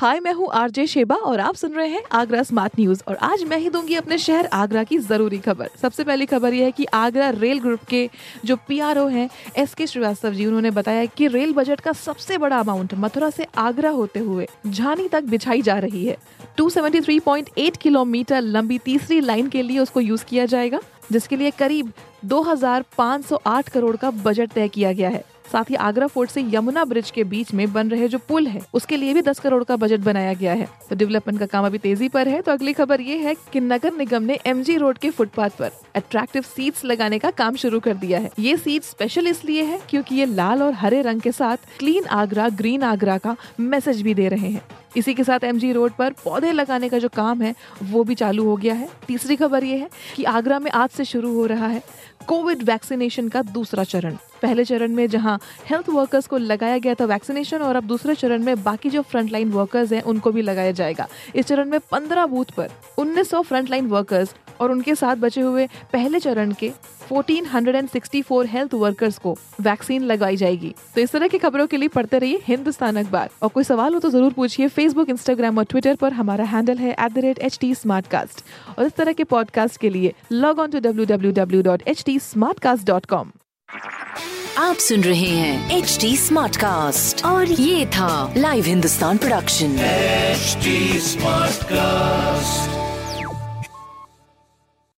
हाय, मैं हूँ RJ Sheba और आप सुन रहे हैं आगरा स्मार्ट न्यूज़ और आज मैं ही दूँगी अपने शहर आगरा की ज़रूरी खबर। सबसे पहली खबर यह है कि आगरा रेल ग्रुप के जो पीआरओ हैं एस के श्रीवास्तव जी, उन्होंने बताया कि रेल बजट का सबसे बड़ा अमाउंट मथुरा से आगरा होते हुए झानी तक बिछाई जा रही है। 273.8 किलोमीटर लंबी तीसरी लाइन के लिए उसको यूज़ किया जाएगा, जिसके लिए करीब 2508 करोड़ का बजट तय किया गया है। साथ ही आगरा फोर्ट से यमुना ब्रिज के बीच में बन रहे जो पुल है, उसके लिए भी 10 करोड़ का बजट बनाया गया है। तो डेवलपमेंट का काम अभी तेज़ी पर है तो अगली खबर ये है कि नगर निगम ने एमजी रोड के फुटपाथ पर अट्रैक्टिव सीट्स लगाने का काम शुरू कर दिया है। ये सीट स्पेशल इसलिए है क्योंकि ये लाल और हरे रंग के साथ क्लीन आगरा ग्रीन आगरा का मैसेज भी दे रहे हैं। इसी के साथ एमजी रोड पर पौधे लगाने का जो काम है, वो भी चालू हो गया है। तीसरी खबर ये है कि आगरा में आज से शुरू हो रहा है कोविड वैक्सीनेशन का दूसरा चरण। पहले चरण में जहाँ हेल्थ वर्कर्स को लगाया गया था वैक्सीनेशन और अब दूसरे चरण में बाकी जो फ्रंटलाइन वर्कर्स हैं, उनको भी लगाया जाएगा। इस चरण में 15 बूथ पर 1900 फ्रंटलाइन वर्कर्स और उनके साथ बचे हुए पहले चरण के 1464 हेल्थ वर्कर्स को वैक्सीन लगाई जाएगी। तो इस तरह की खबरों के लिए पढ़ते रहिए हिंदुस्तान अखबार। और कोई सवाल हो तो ज़रूर पूछिए फेसबुक इंस्टाग्राम और ट्विटर पर। हमारा हैंडल है at the rate H T और इस तरह के पॉडकास्ट के लिए log on to W W W dot H T आप सुन रहे हैं एच टी और ये था live Hindustan production smart cast